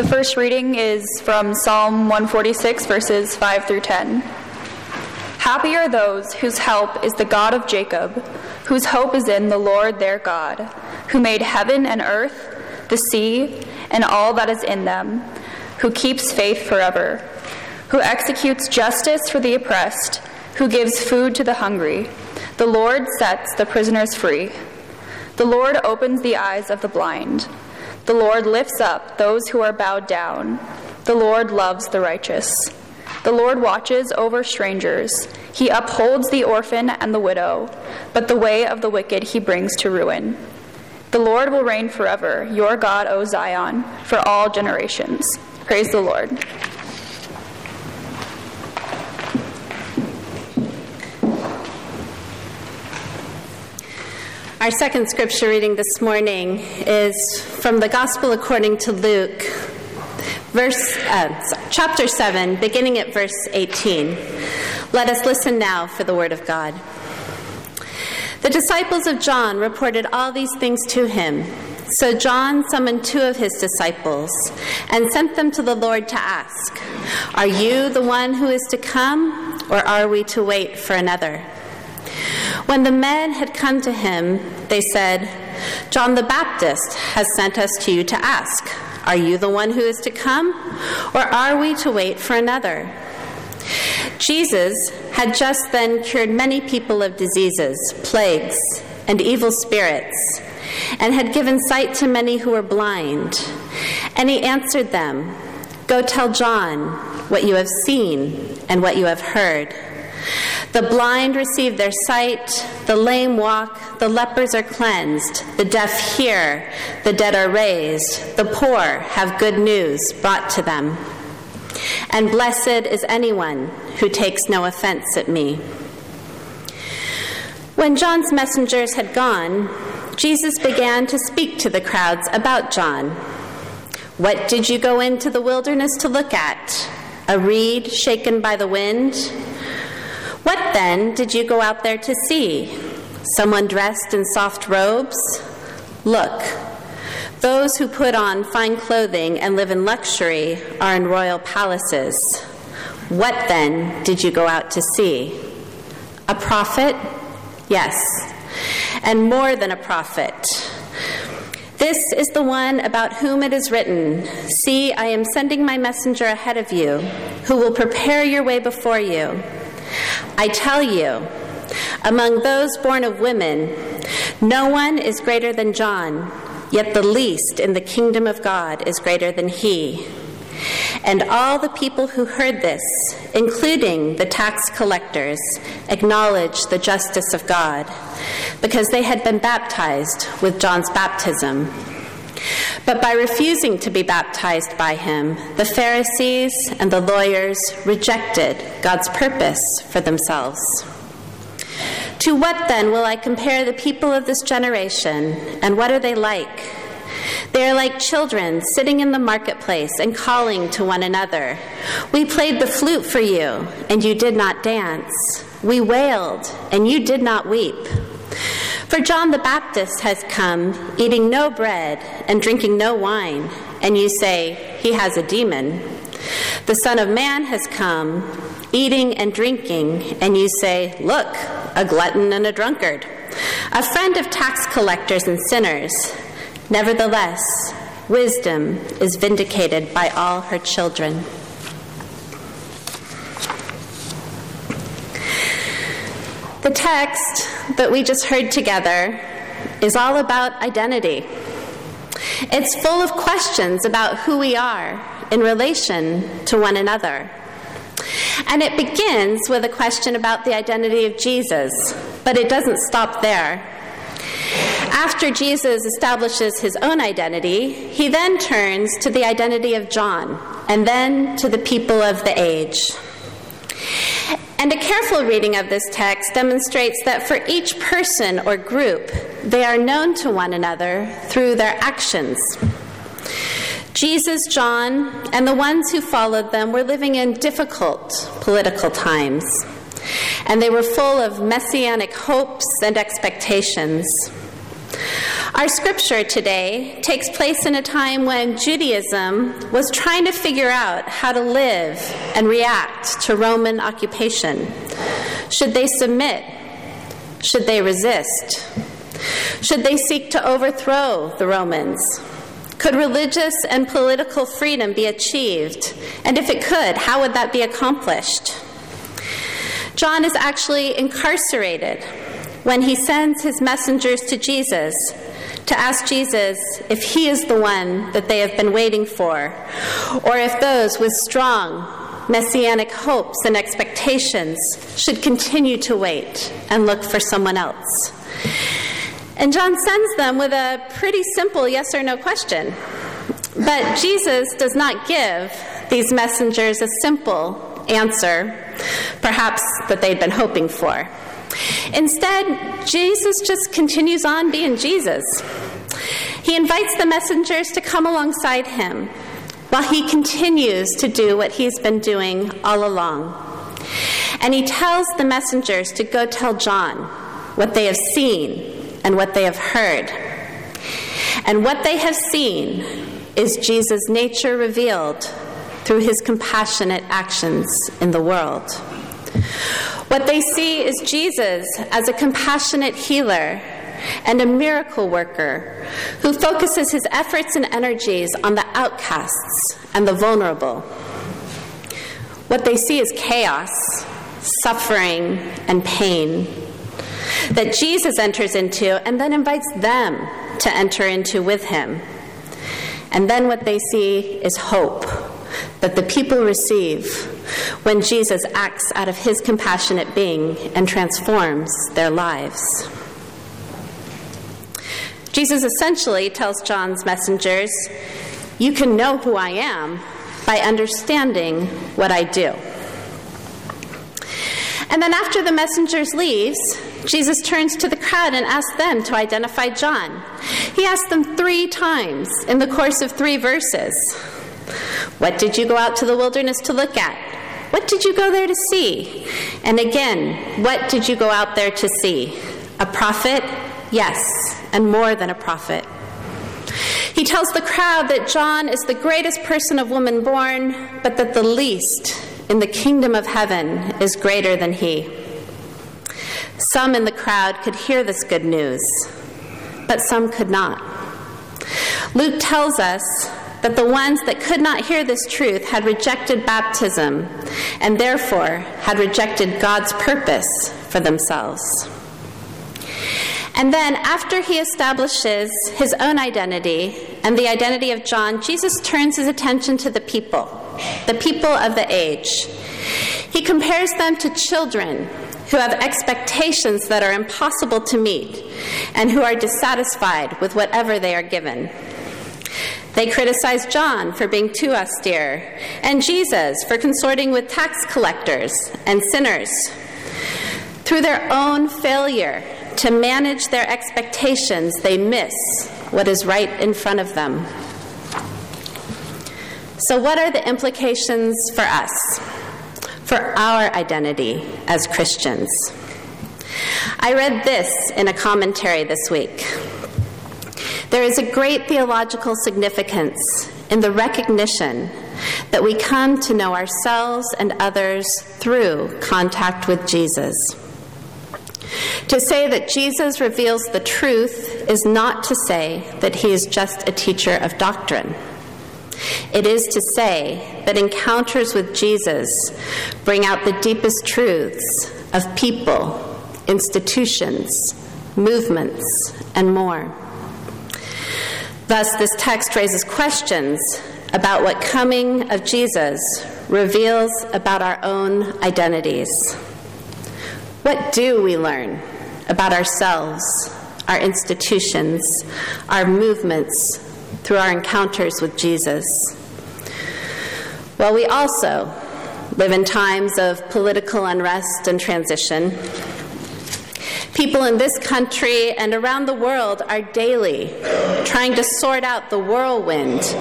The first reading is from Psalm 146, verses 5 through 10. Happy are those whose help is the God of Jacob, whose hope is in the Lord their God, who made heaven and earth, the sea, and all that is in them, who keeps faith forever, who executes justice for the oppressed, who gives food to the hungry. The Lord sets the prisoners free. The Lord opens the eyes of the blind. The Lord lifts up those who are bowed down. The Lord loves the righteous. The Lord watches over strangers. He upholds the orphan and the widow, but the way of the wicked he brings to ruin. The Lord will reign forever, your God, O Zion, for all generations. Praise the Lord. Our second scripture reading this morning is from the Gospel according to Luke, verse, uh, chapter 7, beginning at verse 18. Let us listen now for the word of God. The disciples of John reported all these things to him. So John summoned two of his disciples and sent them to the Lord to ask, Are you the one who is to come, or are we to wait for another? When the men had come to him, they said, John the Baptist has sent us to you to ask, Are you the one who is to come, or are we to wait for another? Jesus had just then cured many people of diseases, plagues, and evil spirits, and had given sight to many who were blind. And he answered them, Go tell John what you have seen and what you have heard. The blind receive their sight, the lame walk, the lepers are cleansed, the deaf hear, the dead are raised, the poor have good news brought to them. And blessed is anyone who takes no offense at me. When John's messengers had gone, Jesus began to speak to the crowds about John. What did you go into the wilderness to look at? A reed shaken by the wind? What then did you go out there to see? Someone dressed in soft robes? Look, those who put on fine clothing and live in luxury are in royal palaces. What then did you go out to see? A prophet? Yes, and more than a prophet. This is the one about whom it is written See, I am sending my messenger ahead of you, who will prepare your way before you. I tell you, among those born of women, no one is greater than John, yet the least in the kingdom of God is greater than he. And all the people who heard this, including the tax collectors, acknowledged the justice of God because they had been baptized with John's baptism. But by refusing to be baptized by him, the Pharisees and the lawyers rejected God's purpose for themselves. To what then will I compare the people of this generation, and what are they like? They are like children sitting in the marketplace and calling to one another. We played the flute for you, and you did not dance. We wailed, and you did not weep. For John the Baptist has come, eating no bread and drinking no wine, and you say, He has a demon. The Son of Man has come, eating and drinking, and you say, Look, a glutton and a drunkard, a friend of tax collectors and sinners. Nevertheless, wisdom is vindicated by all her children. The text that we just heard together is all about identity. It's full of questions about who we are in relation to one another. And it begins with a question about the identity of Jesus, but it doesn't stop there. After Jesus establishes his own identity, he then turns to the identity of John and then to the people of the age. And a careful reading of this text demonstrates that for each person or group, they are known to one another through their actions. Jesus, John, and the ones who followed them were living in difficult political times, and they were full of messianic hopes and expectations. Our scripture today takes place in a time when Judaism was trying to figure out how to live and react to Roman occupation. Should they submit? Should they resist? Should they seek to overthrow the Romans? Could religious and political freedom be achieved? And if it could, how would that be accomplished? John is actually incarcerated when he sends his messengers to Jesus to ask Jesus if he is the one that they have been waiting for, or if those with strong messianic hopes and expectations should continue to wait and look for someone else. And John sends them with a pretty simple yes or no question. But Jesus does not give these messengers a simple answer, perhaps that they'd been hoping for. Instead, Jesus just continues on being Jesus. He invites the messengers to come alongside him while he continues to do what he's been doing all along. And he tells the messengers to go tell John what they have seen and what they have heard. And what they have seen is Jesus' nature revealed through his compassionate actions in the world. What they see is Jesus as a compassionate healer and a miracle worker who focuses his efforts and energies on the outcasts and the vulnerable. What they see is chaos, suffering, and pain that Jesus enters into and then invites them to enter into with him. And then what they see is hope that the people receive when Jesus acts out of his compassionate being and transforms their lives. Jesus essentially tells John's messengers, You can know who I am by understanding what I do. And then after the messengers leaves, Jesus turns to the crowd and asks them to identify John. He asks them three times in the course of three verses. What did you go out to the wilderness to look at? What did you go there to see? And again, what did you go out there to see? A prophet? Yes, and more than a prophet. He tells the crowd that John is the greatest person of woman born, but that the least in the kingdom of heaven is greater than he. Some in the crowd could hear this good news, but some could not. Luke tells us that the ones that could not hear this truth had rejected baptism and therefore had rejected God's purpose for themselves. And then, after he establishes his own identity and the identity of John, Jesus turns his attention to the people, the people of the age. He compares them to children who have expectations that are impossible to meet and who are dissatisfied with whatever they are given. They criticize John for being too austere, and Jesus for consorting with tax collectors and sinners. Through their own failure to manage their expectations, they miss what is right in front of them. So, what are the implications for us, for our identity as Christians? I read this in a commentary this week. There is a great theological significance in the recognition that we come to know ourselves and others through contact with Jesus. To say that Jesus reveals the truth is not to say that he is just a teacher of doctrine. It is to say that encounters with Jesus bring out the deepest truths of people, institutions, movements, and more. Thus, this text raises questions about what coming of Jesus reveals about our own identities. What do we learn about ourselves, our institutions, our movements through our encounters with Jesus? Well, we also live in times of political unrest and transition. People in this country and around the world are daily trying to sort out the whirlwind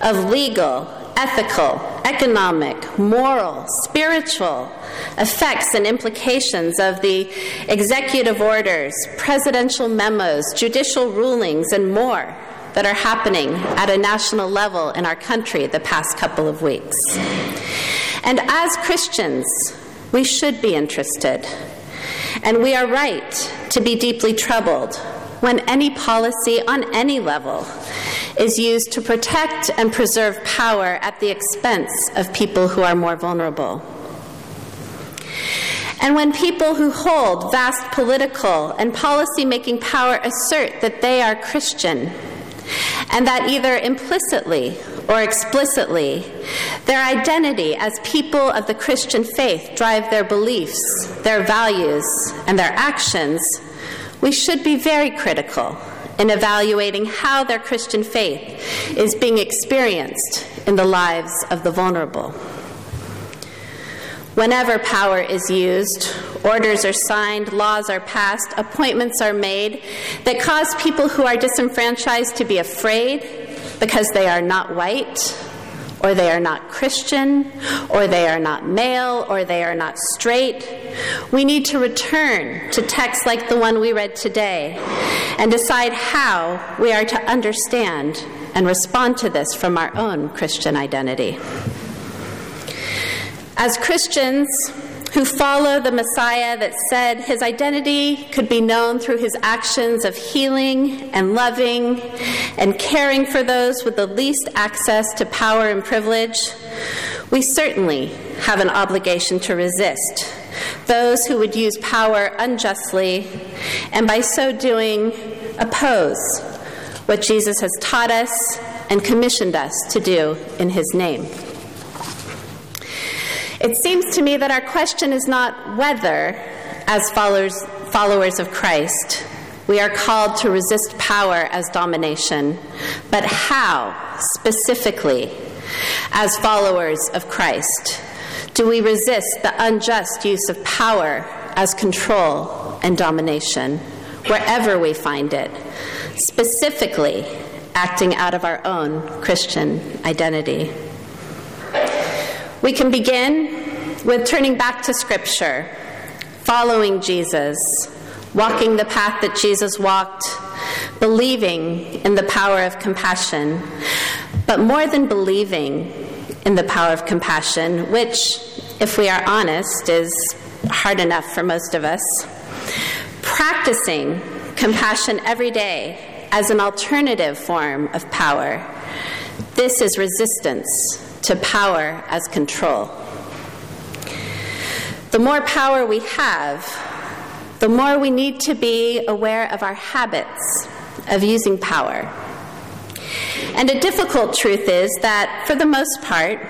of legal, ethical, economic, moral, spiritual effects and implications of the executive orders, presidential memos, judicial rulings, and more that are happening at a national level in our country the past couple of weeks. And as Christians, we should be interested. And we are right to be deeply troubled when any policy on any level is used to protect and preserve power at the expense of people who are more vulnerable. And when people who hold vast political and policy making power assert that they are Christian, and that either implicitly or explicitly, their identity as people of the Christian faith drive their beliefs, their values, and their actions, we should be very critical in evaluating how their Christian faith is being experienced in the lives of the vulnerable. Whenever power is used, orders are signed, laws are passed, appointments are made that cause people who are disenfranchised to be afraid because they are not white, or they are not Christian, or they are not male, or they are not straight. We need to return to texts like the one we read today and decide how we are to understand and respond to this from our own Christian identity. As Christians who follow the Messiah that said his identity could be known through his actions of healing and loving and caring for those with the least access to power and privilege, we certainly have an obligation to resist those who would use power unjustly and by so doing oppose what Jesus has taught us and commissioned us to do in his name. It seems to me that our question is not whether, as followers, followers of Christ, we are called to resist power as domination, but how, specifically, as followers of Christ, do we resist the unjust use of power as control and domination, wherever we find it, specifically acting out of our own Christian identity? We can begin with turning back to Scripture, following Jesus, walking the path that Jesus walked, believing in the power of compassion, but more than believing in the power of compassion, which, if we are honest, is hard enough for most of us, practicing compassion every day as an alternative form of power. This is resistance to power as control. The more power we have, the more we need to be aware of our habits of using power. And a difficult truth is that, for the most part,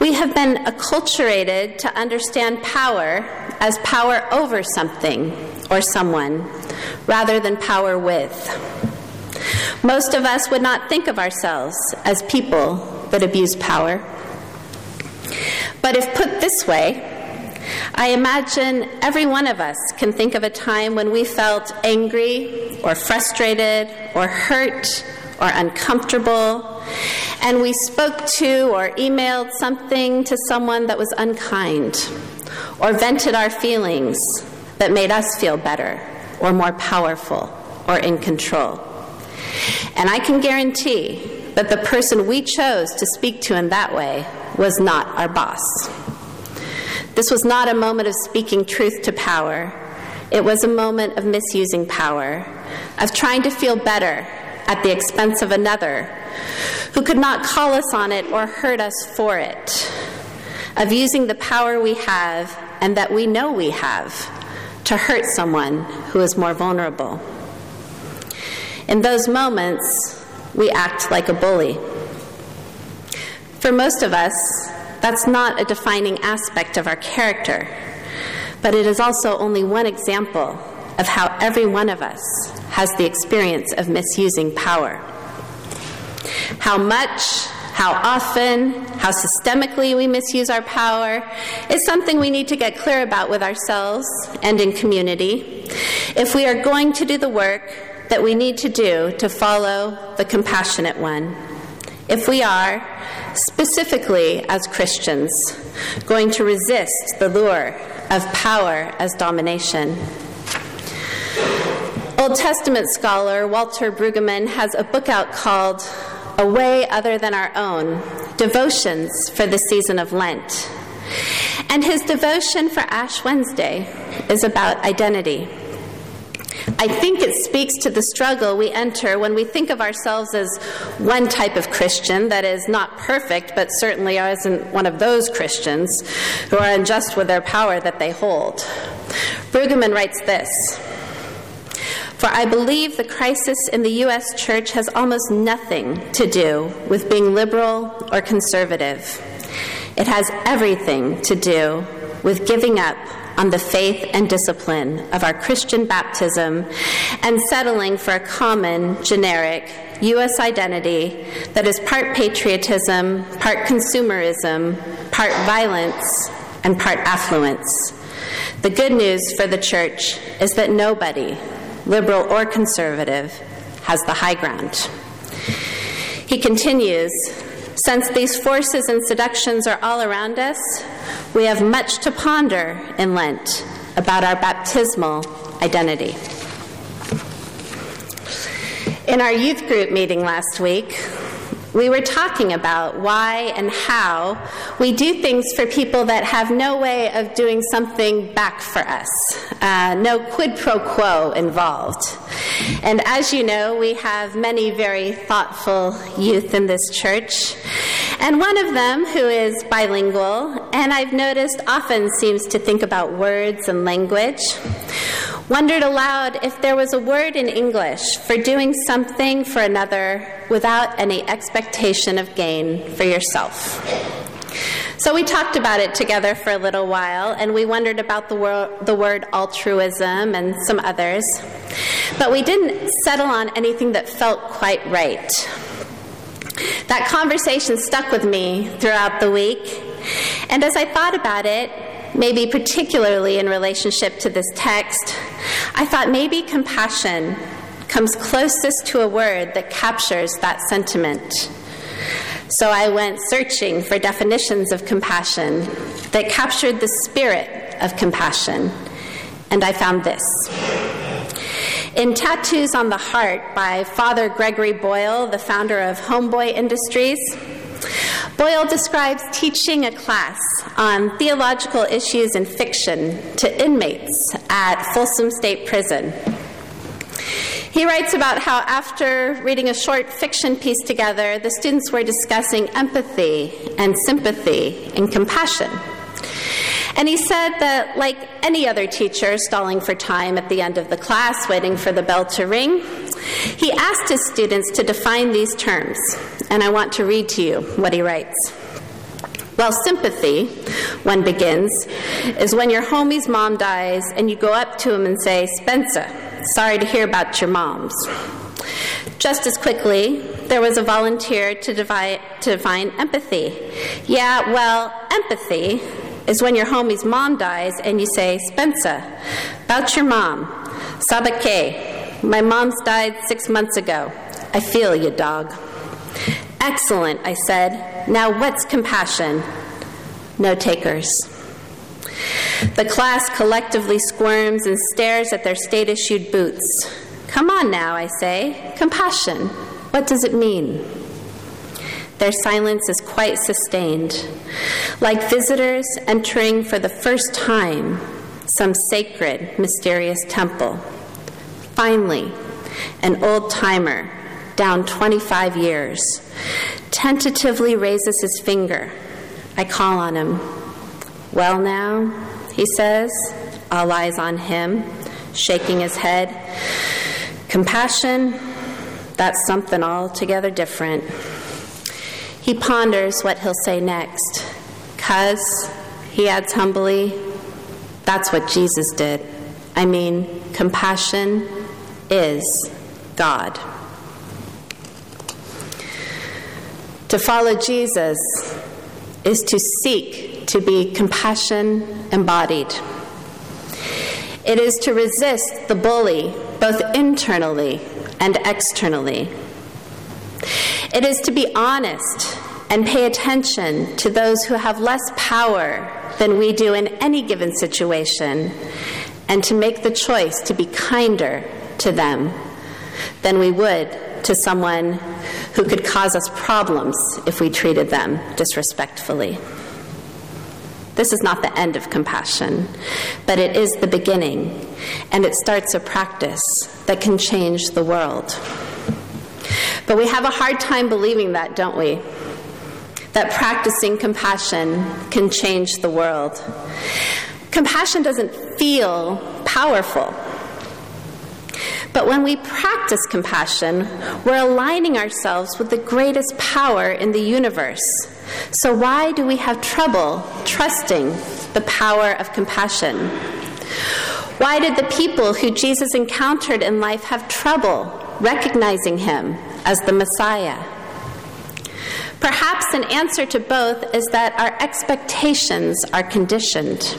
we have been acculturated to understand power as power over something or someone rather than power with. Most of us would not think of ourselves as people that abuse power. But if put this way, I imagine every one of us can think of a time when we felt angry or frustrated or hurt or uncomfortable, and we spoke to or emailed something to someone that was unkind, or vented our feelings that made us feel better or more powerful or in control. And I can guarantee that the person we chose to speak to in that way was not our boss. This was not a moment of speaking truth to power. It was a moment of misusing power, of trying to feel better at the expense of another who could not call us on it or hurt us for it, of using the power we have and that we know we have to hurt someone who is more vulnerable. In those moments, we act like a bully. For most of us, that's not a defining aspect of our character, but it is also only one example of how every one of us has the experience of misusing power. How much, how often, how systemically we misuse our power is something we need to get clear about with ourselves and in community if we are going to do the work that we need to do to follow the compassionate one if we are, specifically as Christians, going to resist the lure of power as domination. Old Testament scholar Walter Brueggemann has a book out called A Way Other Than Our Own Devotions for the Season of Lent. And his devotion for Ash Wednesday is about identity. I think it speaks to the struggle we enter when we think of ourselves as one type of Christian that is not perfect, but certainly isn't one of those Christians who are unjust with their power that they hold. Brueggemann writes this For I believe the crisis in the U.S. church has almost nothing to do with being liberal or conservative. It has everything to do with giving up on the faith and discipline of our Christian baptism and settling for a common, generic U.S. identity that is part patriotism, part consumerism, part violence, and part affluence. The good news for the church is that nobody, liberal or conservative, has the high ground. He continues Since these forces and seductions are all around us, we have much to ponder in Lent about our baptismal identity. In our youth group meeting last week, we were talking about why and how we do things for people that have no way of doing something back for us, uh, no quid pro quo involved. And as you know, we have many very thoughtful youth in this church. And one of them, who is bilingual, and I've noticed often seems to think about words and language, wondered aloud if there was a word in English for doing something for another without any expectation of gain for yourself. So we talked about it together for a little while, and we wondered about the, wor- the word altruism and some others. But we didn't settle on anything that felt quite right. That conversation stuck with me throughout the week, and as I thought about it, maybe particularly in relationship to this text, I thought maybe compassion comes closest to a word that captures that sentiment. So I went searching for definitions of compassion that captured the spirit of compassion, and I found this. In Tattoos on the Heart by Father Gregory Boyle, the founder of Homeboy Industries, Boyle describes teaching a class on theological issues in fiction to inmates at Folsom State Prison. He writes about how, after reading a short fiction piece together, the students were discussing empathy and sympathy and compassion. And he said that, like any other teacher stalling for time at the end of the class, waiting for the bell to ring, he asked his students to define these terms. And I want to read to you what he writes. Well, sympathy, one begins, is when your homie's mom dies and you go up to him and say, Spencer, sorry to hear about your mom's. Just as quickly, there was a volunteer to, divide, to define empathy. Yeah, well, empathy is when your homie's mom dies and you say, Spencer, about your mom, Sabake, my mom's died six months ago. I feel you, dog. Excellent, I said. Now what's compassion? No takers. The class collectively squirms and stares at their state issued boots. Come on now, I say. Compassion. What does it mean? Their silence is quite sustained, like visitors entering for the first time some sacred, mysterious temple. Finally, an old timer, down 25 years, tentatively raises his finger. I call on him. Well, now, he says, all eyes on him, shaking his head. Compassion, that's something altogether different. He ponders what he'll say next. Cuz, he adds humbly, that's what Jesus did. I mean, compassion is God. To follow Jesus is to seek to be compassion embodied. It is to resist the bully both internally and externally. It is to be honest and pay attention to those who have less power than we do in any given situation, and to make the choice to be kinder to them than we would to someone who could cause us problems if we treated them disrespectfully. This is not the end of compassion, but it is the beginning, and it starts a practice that can change the world. But we have a hard time believing that, don't we? That practicing compassion can change the world. Compassion doesn't feel powerful. But when we practice compassion, we're aligning ourselves with the greatest power in the universe. So, why do we have trouble trusting the power of compassion? Why did the people who Jesus encountered in life have trouble recognizing him as the Messiah? Perhaps an answer to both is that our expectations are conditioned.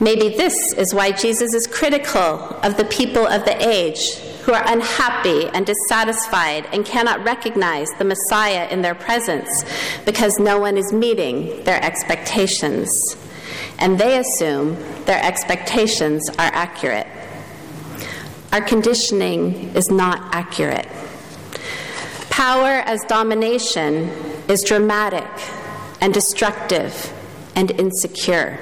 Maybe this is why Jesus is critical of the people of the age who are unhappy and dissatisfied and cannot recognize the Messiah in their presence because no one is meeting their expectations. And they assume their expectations are accurate. Our conditioning is not accurate. Power as domination is dramatic and destructive and insecure.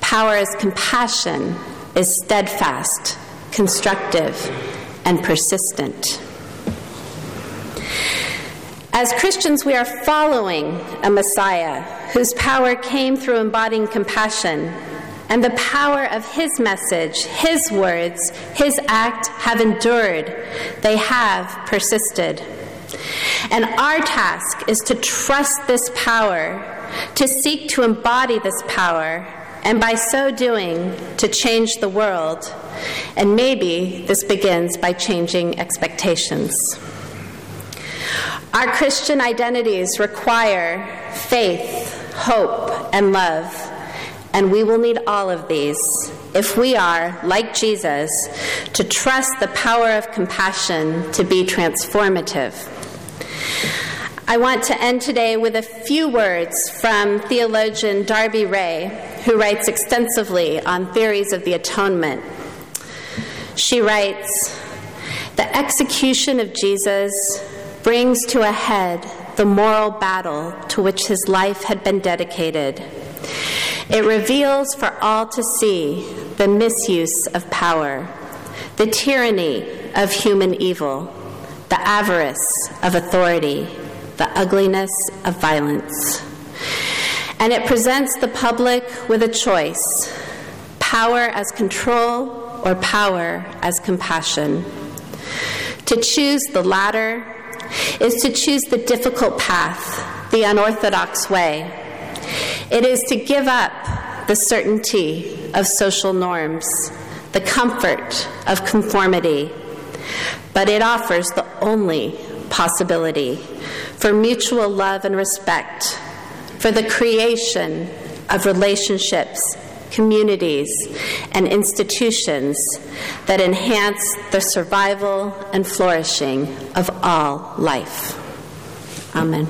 Power as compassion is steadfast, constructive, and persistent. As Christians, we are following a Messiah whose power came through embodying compassion, and the power of his message, his words, his act have endured. They have persisted. And our task is to trust this power, to seek to embody this power, and by so doing, to change the world. And maybe this begins by changing expectations. Our Christian identities require faith, hope, and love, and we will need all of these if we are, like Jesus, to trust the power of compassion to be transformative. I want to end today with a few words from theologian Darby Ray, who writes extensively on theories of the atonement. She writes The execution of Jesus brings to a head the moral battle to which his life had been dedicated. It reveals for all to see the misuse of power, the tyranny of human evil, the avarice of authority the ugliness of violence. And it presents the public with a choice power as control or power as compassion. To choose the latter is to choose the difficult path, the unorthodox way. It is to give up the certainty of social norms, the comfort of conformity, but it offers the only possibility for mutual love and respect, for the creation of relationships, communities, and institutions that enhance the survival and flourishing of all life. Amen.